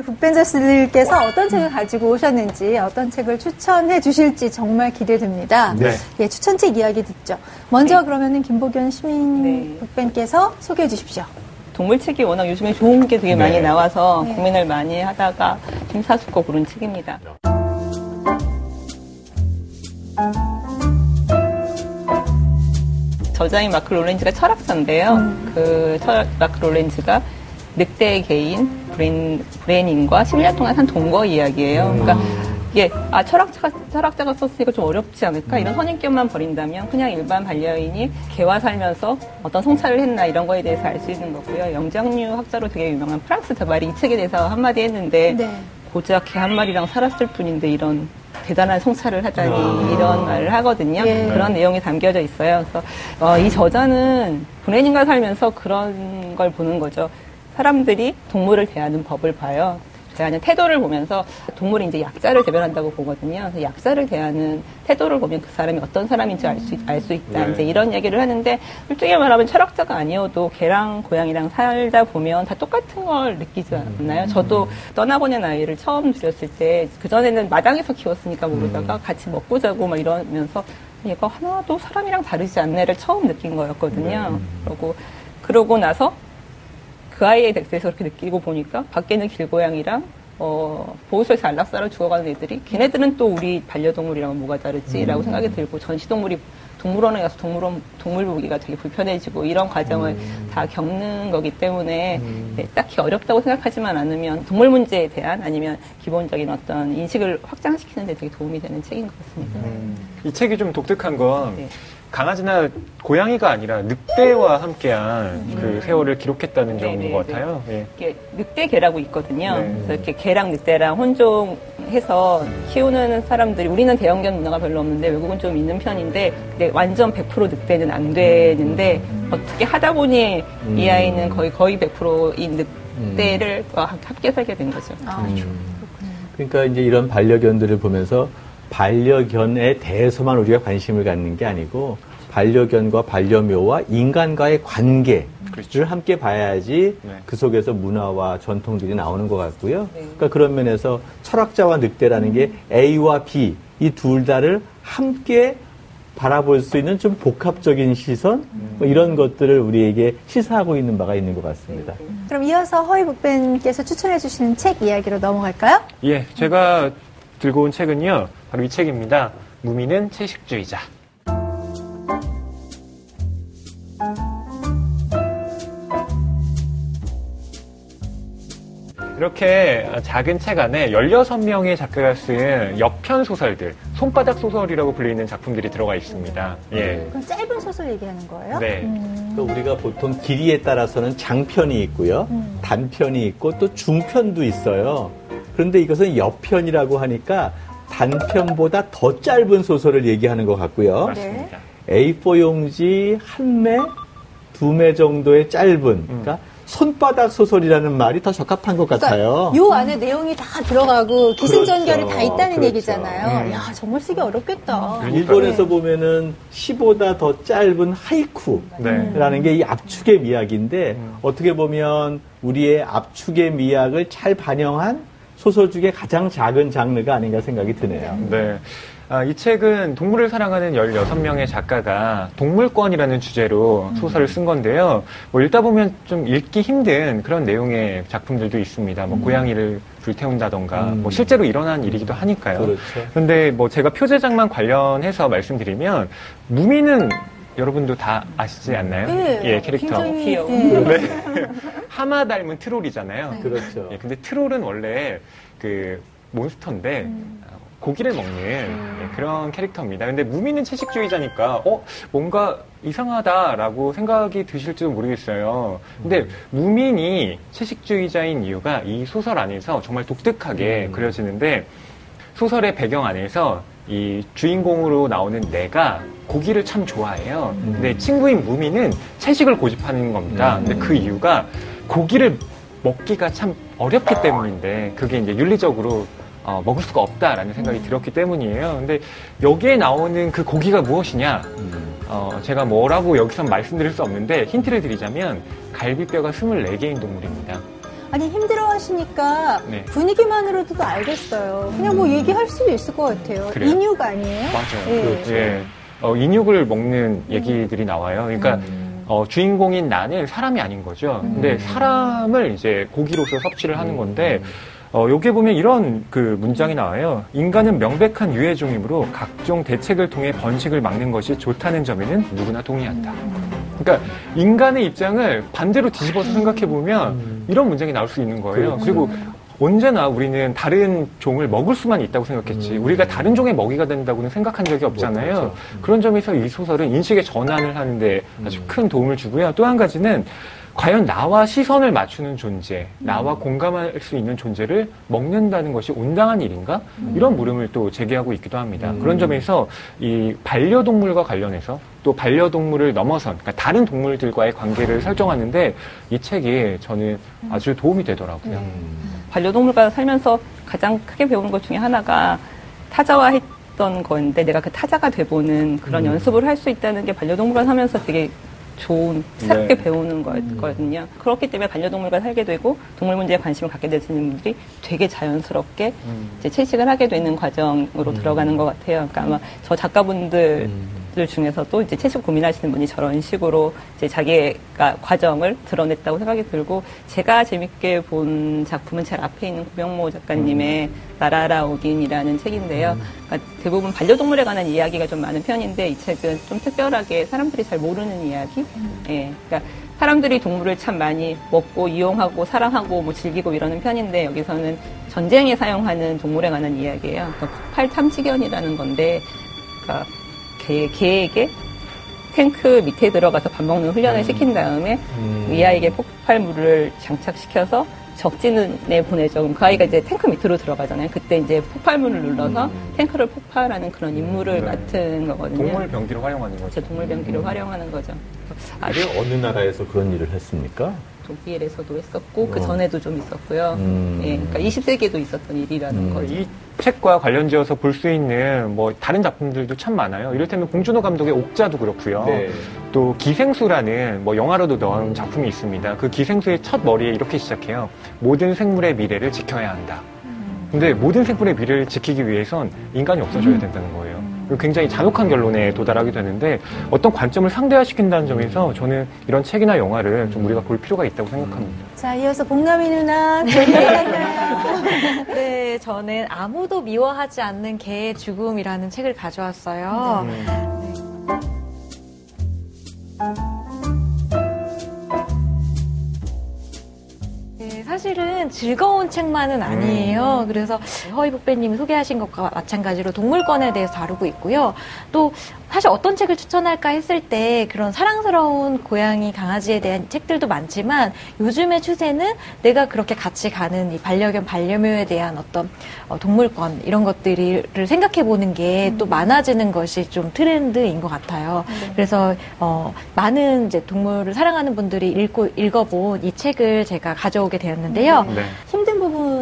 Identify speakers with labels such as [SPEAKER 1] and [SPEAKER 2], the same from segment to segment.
[SPEAKER 1] 우리 북벤저스들께서 어떤 책을 가지고 오셨는지 어떤 책을 추천해 주실지 정말 기대됩니다. 네. 예, 추천책 이야기 듣죠. 먼저 네. 그러면은 김보견 시민 네. 북벤께서 소개해 주십시오.
[SPEAKER 2] 동물책이 워낙 요즘에 좋은 게 되게 네. 많이 나와서 네. 고민을 많이 하다가 심사숙고 고른 책입니다. 저자인 마크 롤렌즈가 철학자인데요. 음. 그 철, 마크 롤렌즈가 늑대개인 브레닌, 브레닌과 10년 동안 산 동거 이야기예요. 그러니까 이게 아 철학자가 철학자가 썼으니까 좀 어렵지 않을까 이런 선입견만 버린다면 그냥 일반 반려인이 개와 살면서 어떤 성찰을 했나 이런 거에 대해서 알 수 있는 거고요. 영장류 학자로 되게 유명한 프란스 드 발이 이 책에 대해서 한마디 했는데 네. 고작 개 한 마리랑 살았을 뿐인데 이런 대단한 성찰을 하다니 아. 이런 말을 하거든요. 예. 그런 내용이 담겨져 있어요. 그래서 어, 이 저자는 브레인인과 살면서 그런 걸 보는 거죠. 사람들이 동물을 대하는 법을 봐요. 대하는 태도를 보면서 동물이 이제 약자를 대변한다고 보거든요. 그래서 약자를 대하는 태도를 보면 그 사람이 어떤 사람인지 알 수 알 수 있다. 네. 이제 이런 얘기를 하는데 솔직히 말하면 철학자가 아니어도 개랑 고양이랑 살다 보면 다 똑같은 걸 느끼지 않나요? 음. 저도 떠나보낸 아이를 처음 들였을 때 그 전에는 마당에서 키웠으니까 모르다가 음. 같이 먹고 자고 막 이러면서 얘가 하나도 사람이랑 다르지 않네를 처음 느낀 거였거든요. 네. 그러고 그러고 나서 그 아이에 대해서 그렇게 느끼고 보니까 밖에는 길고양이랑 어, 보호소에서 안락사를 죽어가는 애들이 걔네들은 또 우리 반려동물이랑 뭐가 다르지라고 음. 생각이 들고 전시동물이 동물원에 가서 동물원 동물 보기가 되게 불편해지고 이런 과정을 음. 다 겪는 거기 때문에 음. 네, 딱히 어렵다고 생각하지만 않으면 동물 문제에 대한 아니면 기본적인 어떤 인식을 확장시키는 데 되게 도움이 되는 책인 것 같습니다. 음.
[SPEAKER 3] 이 책이 좀 독특한 건 네. 강아지나 고양이가 아니라 늑대와 함께한 음. 그 세월을 기록했다는 네, 점인 네, 것 네. 같아요.
[SPEAKER 2] 네. 이게 늑대 개라고 있거든요. 네. 그래서 이렇게 개랑 늑대랑 혼종해서 키우는 사람들이 우리는 대형견 문화가 별로 없는데 외국은 좀 있는 편인데 완전 100% 늑대는 안 되는데 음. 어떻게 하다 보니 음. 이 아이는 거의 거의 100%인 늑대를 음. 함께 살게 된 거죠. 아, 그렇죠.
[SPEAKER 4] 그러니까 이제 이런 반려견들을 보면서 반려견에 대해서만 우리가 관심을 갖는 게 아니고 반려견과 반려묘와 인간과의 관계를 그렇죠. 함께 봐야지 네. 그 속에서 문화와 전통들이 나오는 것 같고요. 네. 그러니까 그런 면에서 철학자와 늑대라는 게 A와 B 이 둘 다를 함께 바라볼 수 있는 좀 복합적인 시선 뭐 이런 것들을 우리에게 시사하고 있는 바가 있는 것 같습니다.
[SPEAKER 1] 그럼 이어서 허이 북벤께서 추천해 주시는 책 이야기로 넘어갈까요?
[SPEAKER 3] 예, 제가 들고 온 책은요. 바로 이 책입니다. 무미는 채식주의자. 이렇게 작은 책 안에 16명의 작가가 쓴 여편 소설들, 손바닥 소설이라고 불리는 작품들이 들어가 있습니다.
[SPEAKER 1] 예. 그럼 짧은 소설 얘기하는 거예요?
[SPEAKER 3] 네. 음.
[SPEAKER 4] 또 우리가 보통 길이에 따라서는 장편이 있고요, 음. 단편이 있고 또 중편도 있어요. 그런데 이것은 여편이라고 하니까 단편보다 더 짧은 소설을 얘기하는 것 같고요.
[SPEAKER 3] 맞습니다.
[SPEAKER 4] A4 용지 한 매, 두 매 정도의 짧은, 음. 그러니까 손바닥 소설이라는 말이 더 적합한 것 그러니까 같아요.
[SPEAKER 1] 요 안에 내용이 다 들어가고 기승전결이 그렇죠. 다 있다는 그렇죠. 얘기잖아요. 음. 야 정말 쓰기 어렵겠다.
[SPEAKER 4] 음. 일본에서 네. 보면은 시보다 더 짧은 하이쿠라는 네. 게이 압축의 미학인데 음. 어떻게 보면 우리의 압축의 미학을 잘 반영한 소설 중에 가장 작은 장르가 아닌가 생각이 드네요.
[SPEAKER 3] 네. 아, 이 책은 동물을 사랑하는 16명의 작가가 동물권이라는 주제로 소설을 쓴 건데요. 뭐 읽다 보면 좀 읽기 힘든 그런 내용의 작품들도 있습니다. 뭐 음. 고양이를 불태운다던가 음. 뭐 실제로 일어난 일이기도 하니까요. 그렇죠. 그런데 뭐 제가 표제장만 관련해서 말씀드리면 무미는 여러분도 다 아시지 않나요?
[SPEAKER 1] 네,
[SPEAKER 3] 예, 캐릭터.
[SPEAKER 1] 귀여워.
[SPEAKER 3] 네. 하마 닮은 트롤이잖아요.
[SPEAKER 4] 네. 그렇죠.
[SPEAKER 3] 예, 근데 트롤은 원래 그 몬스터인데 음. 고기를 먹는 음. 예, 그런 캐릭터입니다. 근데 무미는 채식주의자니까 어 뭔가 이상하다라고 생각이 드실지도 모르겠어요. 근데 음. 무민이 채식주의자인 이유가 이 소설 안에서 정말 독특하게 음. 그려지는데 소설의 배경 안에서 이 주인공으로 나오는 내가 고기를 참 좋아해요. 음. 근데 친구인 무미는 채식을 고집하는 겁니다. 음. 근데 그 이유가 고기를 먹기가 참 어렵기 때문인데 그게 이제 윤리적으로 어, 먹을 수가 없다라는 생각이 음. 들었기 때문이에요. 근데 여기에 나오는 그 고기가 무엇이냐? 음. 어, 제가 뭐라고 여기서 말씀드릴 수 없는데 힌트를 드리자면 갈비뼈가 24개인 동물입니다.
[SPEAKER 1] 아니 힘들어 하시니까 네. 분위기만으로도 알겠어요. 그냥 뭐 얘기할 수도 있을 것 같아요. 그래요? 인육 아니에요?
[SPEAKER 3] 맞아요. 예. 그렇죠. 예. 어, 인육을 먹는 얘기들이 나와요. 그러니까 음. 어, 주인공인 나는 사람이 아닌 거죠. 근데 음. 사람을 이제 고기로서 섭취를 하는 건데 어, 여기에 보면 이런 그 문장이 나와요. 인간은 명백한 유해종이므로 각종 대책을 통해 번식을 막는 것이 좋다는 점에는 누구나 동의한다. 그러니까 인간의 입장을 반대로 뒤집어서 생각해 보면 이런 문장이 나올 수 있는 거예요. 그렇죠. 그리고 언제나 우리는 다른 종을 먹을 수만 있다고 생각했지 음. 우리가 다른 종의 먹이가 된다고는 생각한 적이 없잖아요. 음. 그런 점에서 이 소설은 인식의 전환을 하는데 아주 음. 큰 도움을 주고요. 또 한 가지는 과연 나와 시선을 맞추는 존재, 나와 음. 공감할 수 있는 존재를 먹는다는 것이 온당한 일인가? 음. 이런 물음을 또 제기하고 있기도 합니다. 음. 그런 점에서 이 반려동물과 관련해서 또 반려동물을 넘어선 그러니까 다른 동물들과의 관계를 설정하는데 이 책이 저는 아주 도움이 되더라고요. 음.
[SPEAKER 2] 반려동물과 살면서 가장 크게 배우는 것 중에 하나가 타자화했던 건데 내가 그 타자가 돼보는 그런 음. 연습을 할 수 있다는 게 반려동물과 살면서 되게 좋은 새롭게 네. 배우는 거거든요. 음. 그렇기 때문에 반려동물과 살게 되고 동물 문제에 관심을 갖게 되시는 분들이 되게 자연스럽게 음. 이제 채식을 하게 되는 과정으로 음. 들어가는 것 같아요. 그러니까 아마 저 작가분들 음. 들 중에서도 이제 채식 고민하시는 분이 저런 식으로 이제 자기가 과정을 드러냈다고 생각이 들고 제가 재밌게 본 작품은 제일 앞에 있는 고병모 작가님의 음. 나라라 오긴이라는 책인데요. 음. 그러니까 대부분 반려동물에 관한 이야기가 좀 많은 편인데 이 책은 좀 특별하게 사람들이 잘 모르는 이야기. 음. 예, 그러니까 사람들이 동물을 참 많이 먹고 이용하고 사랑하고 뭐 즐기고 이러는 편인데 여기서는 전쟁에 사용하는 동물에 관한 이야기예요. 그러니까 폭발 탐지견이라는 건데, 그러니까 개, 개에게 탱크 밑에 들어가서 밥 먹는 훈련을 음. 시킨 다음에 음. 이 아이에게 폭발물을 장착시켜서 적진에 보내죠. 그럼 그 아이가 이제 탱크 밑으로 들어가잖아요. 그때 이제 폭발물을 눌러서 음. 탱크를 폭발하는 그런 임무를 네. 맡은 거거든요.
[SPEAKER 3] 동물 병기를 활용하는 거죠.
[SPEAKER 2] 동물 병기를 음. 활용하는 거죠.
[SPEAKER 4] 아주 어느 나라에서 그런 일을 했습니까?
[SPEAKER 2] 독일에서도 했었고 그 어. 그 전에도 좀 있었고요. 음. 예, 그러니까 20세기에도 있었던 일이라는 음. 거죠.
[SPEAKER 3] 이 책과 관련지어서 볼 수 있는 뭐 다른 작품들도 참 많아요. 이를테면 봉준호 감독의 옥자도 그렇고요. 네. 또 기생수라는 뭐 영화로도 나온 작품이 있습니다. 그 기생수의 첫 머리에 이렇게 시작해요. 모든 생물의 미래를 지켜야 한다. 음. 근데 모든 생물의 미래를 지키기 위해선 인간이 없어져야 음. 된다는 거예요. 굉장히 잔혹한 결론에 도달하게 되는데 어떤 관점을 상대화시킨다는 점에서 저는 이런 책이나 영화를 좀 우리가 볼 필요가 있다고 생각합니다.
[SPEAKER 1] 자, 이어서 복남이 누나
[SPEAKER 5] 네, 저는 아무도 미워하지 않는 개의 죽음이라는 책을 가져왔어요. 네. 네. 즐거운 책만은 아니에요. 음. 그래서 허위북배님 소개하신 것과 마찬가지로 동물권에 대해서 다루고 있고요. 또 사실 어떤 책을 추천할까 했을 때 그런 사랑스러운 고양이, 강아지에 대한 책들도 많지만 요즘의 추세는 내가 그렇게 같이 가는 이 반려견, 반려묘에 대한 어떤 어, 동물권 이런 것들을 생각해 보는 게또 음. 많아지는 것이 좀 트렌드인 것 같아요. 네. 그래서 어, 많은 이제 동물을 사랑하는 분들이 읽고 읽어본 이 책을 제가 가져오게 되었는데요. 네.
[SPEAKER 1] 힘든 부분이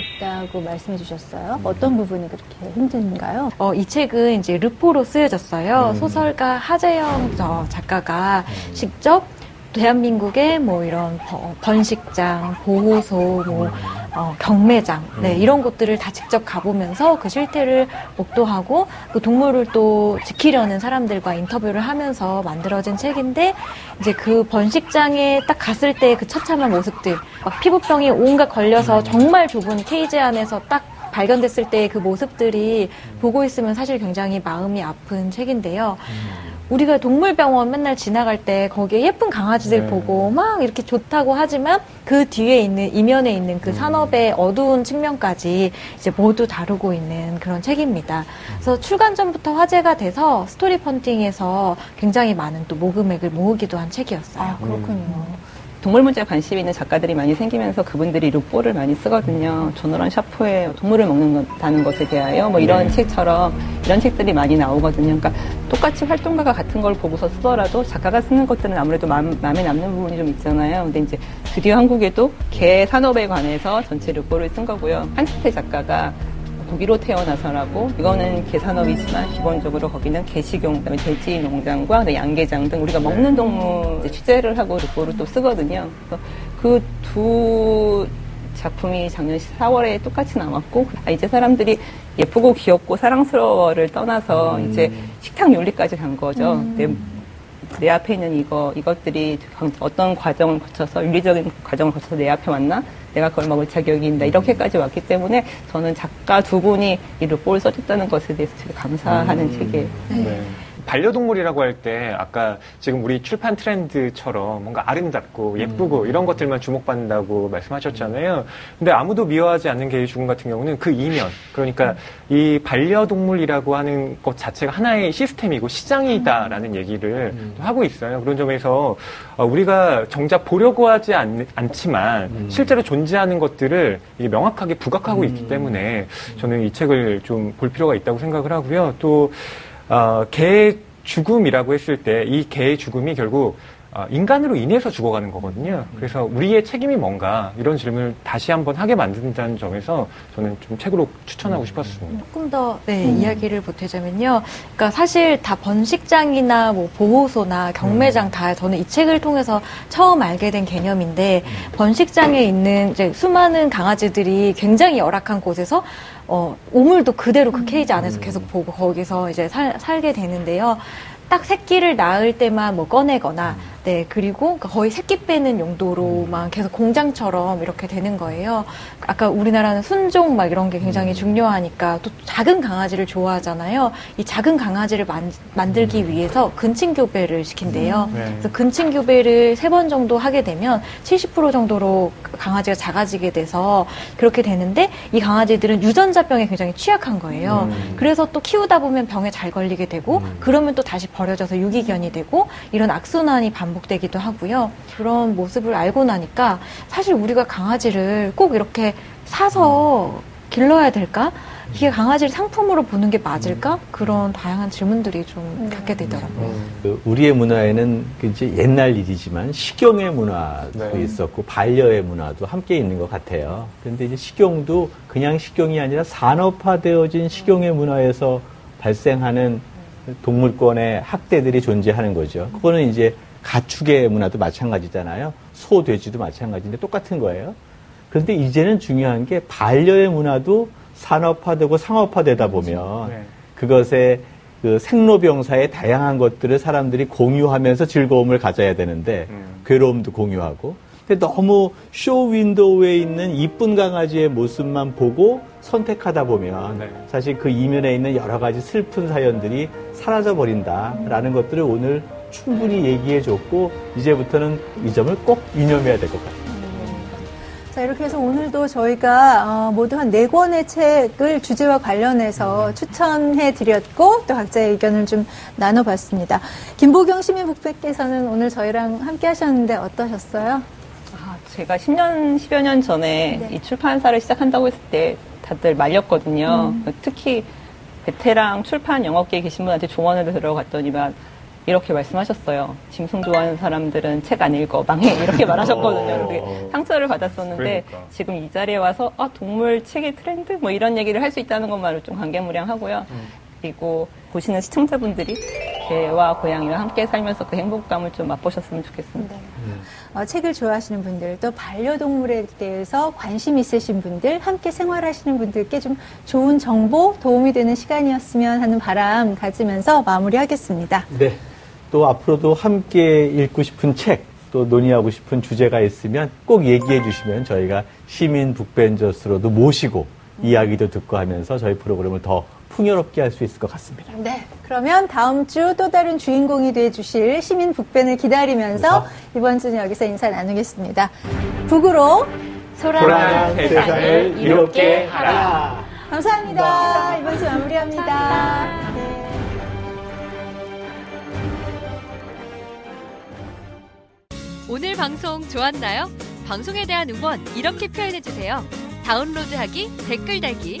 [SPEAKER 1] 있다고 말씀해 주셨어요. 음. 어떤 부분이 그렇게 힘든가요?
[SPEAKER 5] 어, 이 책은 이제 르포로 쓰여졌어요. 음. 소설가 하재영 작가가 음. 직접 대한민국의 뭐 이런 번식장, 보호소, 뭐 음. 어, 경매장, 네, 음. 이런 곳들을 다 직접 가보면서 그 실태를 목도하고 그 동물을 또 지키려는 사람들과 인터뷰를 하면서 만들어진 책인데 이제 그 번식장에 딱 갔을 때 그 처참한 모습들, 막 피부병이 온갖 걸려서 정말 좁은 케이지 안에서 딱 발견됐을 때 그 모습들이 보고 있으면 사실 굉장히 마음이 아픈 책인데요. 우리가 동물병원 맨날 지나갈 때 거기에 예쁜 강아지들 네. 보고 막 이렇게 좋다고 하지만 그 뒤에 있는 이면에 있는 그 음. 산업의 어두운 측면까지 이제 모두 다루고 있는 그런 책입니다. 그래서 출간 전부터 화제가 돼서 스토리 펀팅에서 굉장히 많은 또 모금액을 모으기도 한 책이었어요. 아,
[SPEAKER 1] 그렇군요. 음.
[SPEAKER 2] 동물 문제에 관심 있는 작가들이 많이 생기면서 그분들이 룩보를 많이 쓰거든요. 조너런 샤프의 동물을 먹는다는 것에 대하여 뭐 이런 네. 책처럼 이런 책들이 많이 나오거든요. 그러니까 똑같이 활동가가 같은 걸 보고서 쓰더라도 작가가 쓰는 것들은 아무래도 마음, 마음에 남는 부분이 좀 있잖아요. 근데 이제 드디어 한국에도 개 산업에 관해서 전체 룩보를 쓴 거고요. 한스태 작가가 독일로 태어나서라고 이거는 개산업이지만 기본적으로 거기는 개식용 그다음에 돼지 농장과 양계장 등 우리가 먹는 동물 취재를 하고 르포를 또 쓰거든요. 그 두 작품이 작년 4월에 똑같이 나왔고 아, 이제 사람들이 예쁘고 귀엽고 사랑스러워를 떠나서 음. 이제 식탁 윤리까지 간 거죠. 음. 내, 내 앞에 있는 이거 이것들이 어떤 과정을 거쳐서 윤리적인 과정을 거쳐서 내 앞에 왔나? 내가 그걸 먹을 자격이 있다. 이렇게까지 왔기 때문에 저는 작가 두 분이 이 르포를 써줬다는 것에 대해서 되게 감사하는 음. 책이에요. 네.
[SPEAKER 3] 반려동물이라고 할 때 아까 지금 우리 출판 트렌드처럼 뭔가 아름답고 예쁘고 음. 이런 것들만 주목받는다고 말씀하셨잖아요. 근데 아무도 미워하지 않는 개의 죽음 같은 경우는 그 이면 그러니까 음. 이 반려동물이라고 하는 것 자체가 하나의 시스템이고 시장이다라는 얘기를 음. 하고 있어요. 그런 점에서 어, 우리가 정작 보려고 하지 않, 지만 음. 실제로 존재하는 것들을 명확하게 부각하고 있기 음. 때문에 저는 이 책을 좀 볼 필요가 있다고 생각을 하고요. 또 어, 개의 죽음이라고 했을 때 이 개의 죽음이 결국 어, 인간으로 인해서 죽어가는 거거든요. 그래서 우리의 책임이 뭔가 이런 질문을 다시 한번 하게 만든다는 점에서 저는 좀 책으로 추천하고 싶었습니다.
[SPEAKER 5] 조금 더 네, 음. 이야기를 보태자면요. 그러니까 사실 다 번식장이나 뭐 보호소나 경매장 음. 다 저는 이 책을 통해서 처음 알게 된 개념인데 음. 번식장에 있는 이제 수많은 강아지들이 굉장히 열악한 곳에서 어, 오물도 그대로 그 케이지 안에서 음. 계속 보고 거기서 이제 살, 살게 되는데요. 딱 새끼를 낳을 때만 뭐 꺼내거나 음. 네, 그리고 그러니까 거의 새끼 빼는 용도로만 음. 계속 공장처럼 이렇게 되는 거예요. 아까 우리나라는 순종 막 이런 게 굉장히 음. 중요하니까 또 작은 강아지를 좋아하잖아요. 이 작은 강아지를 만, 만들기 음. 위해서 근친교배를 시킨대요. 네. 그래서 근친교배를 세 번 정도 하게 되면 70% 정도로 강아지가 작아지게 돼서 그렇게 되는데 이 강아지들은 유전자병에 굉장히 취약한 거예요. 음. 그래서 또 키우다 보면 병에 잘 걸리게 되고 음. 그러면 또 다시 버려져서 유기견이 되고 이런 악순환이 반 반복되기도 하고요. 그런 모습을 알고 나니까 사실 우리가 강아지를 꼭 이렇게 사서 길러야 될까? 이게 강아지를 상품으로 보는 게 맞을까? 그런 다양한 질문들이 좀 음. 갖게 되더라고요. 음.
[SPEAKER 4] 그 우리의 문화에는 그 이제 옛날 일이지만 식용의 문화도 네. 있었고 반려의 문화도 함께 있는 것 같아요. 그런데 이제 식용도 그냥 식용이 아니라 산업화되어진 식용의 문화에서 발생하는 동물권의 학대들이 존재하는 거죠. 그거는 이제 가축의 문화도 마찬가지잖아요. 소, 돼지도 마찬가지인데 똑같은 거예요. 그런데 이제는 중요한 게 반려의 문화도 산업화되고 상업화되다 보면 네. 그것의 그 생로병사의 다양한 것들을 사람들이 공유하면서 즐거움을 가져야 되는데 음. 괴로움도 공유하고 근데 너무 쇼 윈도우에 있는 이쁜 강아지의 모습만 보고 선택하다 보면 네. 사실 그 이면에 있는 여러 가지 슬픈 사연들이 사라져 버린다라는 것들을 오늘 충분히 얘기해 줬고 이제부터는 이 점을 꼭 유념해야 될 것 같아요.
[SPEAKER 1] 자, 이렇게 해서 오늘도 저희가 어, 모두 한 네 권의 책을 주제와 관련해서 음. 추천해 드렸고 또 각자의 의견을 좀 나눠봤습니다. 김보경 시민북백께서는 오늘 저희랑 함께 하셨는데 어떠셨어요?
[SPEAKER 2] 아, 제가 10년, 10여 년 전에 네. 이 출판사를 시작한다고 했을 때 다들 말렸거든요. 음. 특히 베테랑 출판 영업계에 계신 분한테 조언을 들어갔더니만 이렇게 말씀하셨어요. 짐승 좋아하는 사람들은 책 안 읽어 망해 이렇게 말하셨거든요. 어. 상처를 받았었는데 그러니까. 지금 이 자리에 와서 아 동물 책의 트렌드 뭐 이런 얘기를 할 수 있다는 것만으로 좀 감개무량하고요. 음. 그리고 보시는 시청자분들이 개와 고양이와 함께 살면서 그 행복감을 좀 맛보셨으면 좋겠습니다. 네.
[SPEAKER 1] 음. 어, 책을 좋아하시는 분들 또 반려동물에 대해서 관심 있으신 분들 함께 생활하시는 분들께 좀 좋은 정보 도움이 되는 시간이었으면 하는 바람 가지면서 마무리하겠습니다.
[SPEAKER 4] 네. 또 앞으로도 함께 읽고 싶은 책, 또 논의하고 싶은 주제가 있으면 꼭 얘기해 주시면 저희가 시민 북벤저스로도 모시고 이야기도 듣고 하면서 저희 프로그램을 더 풍요롭게 할 수 있을 것 같습니다.
[SPEAKER 1] 네. 그러면 다음 주 또 다른 주인공이 돼 주실 시민 북벤을 기다리면서? 이번 주는 여기서 인사 나누겠습니다. 북으로
[SPEAKER 4] 소란한 세상을 이롭게 하라.
[SPEAKER 1] 감사합니다. 감사합니다. 이번 주 마무리합니다. 감사합니다. 네.
[SPEAKER 6] 오늘 방송 좋았나요? 방송에 대한 응원 이렇게 표현해 주세요. 다운로드하기, 댓글 달기,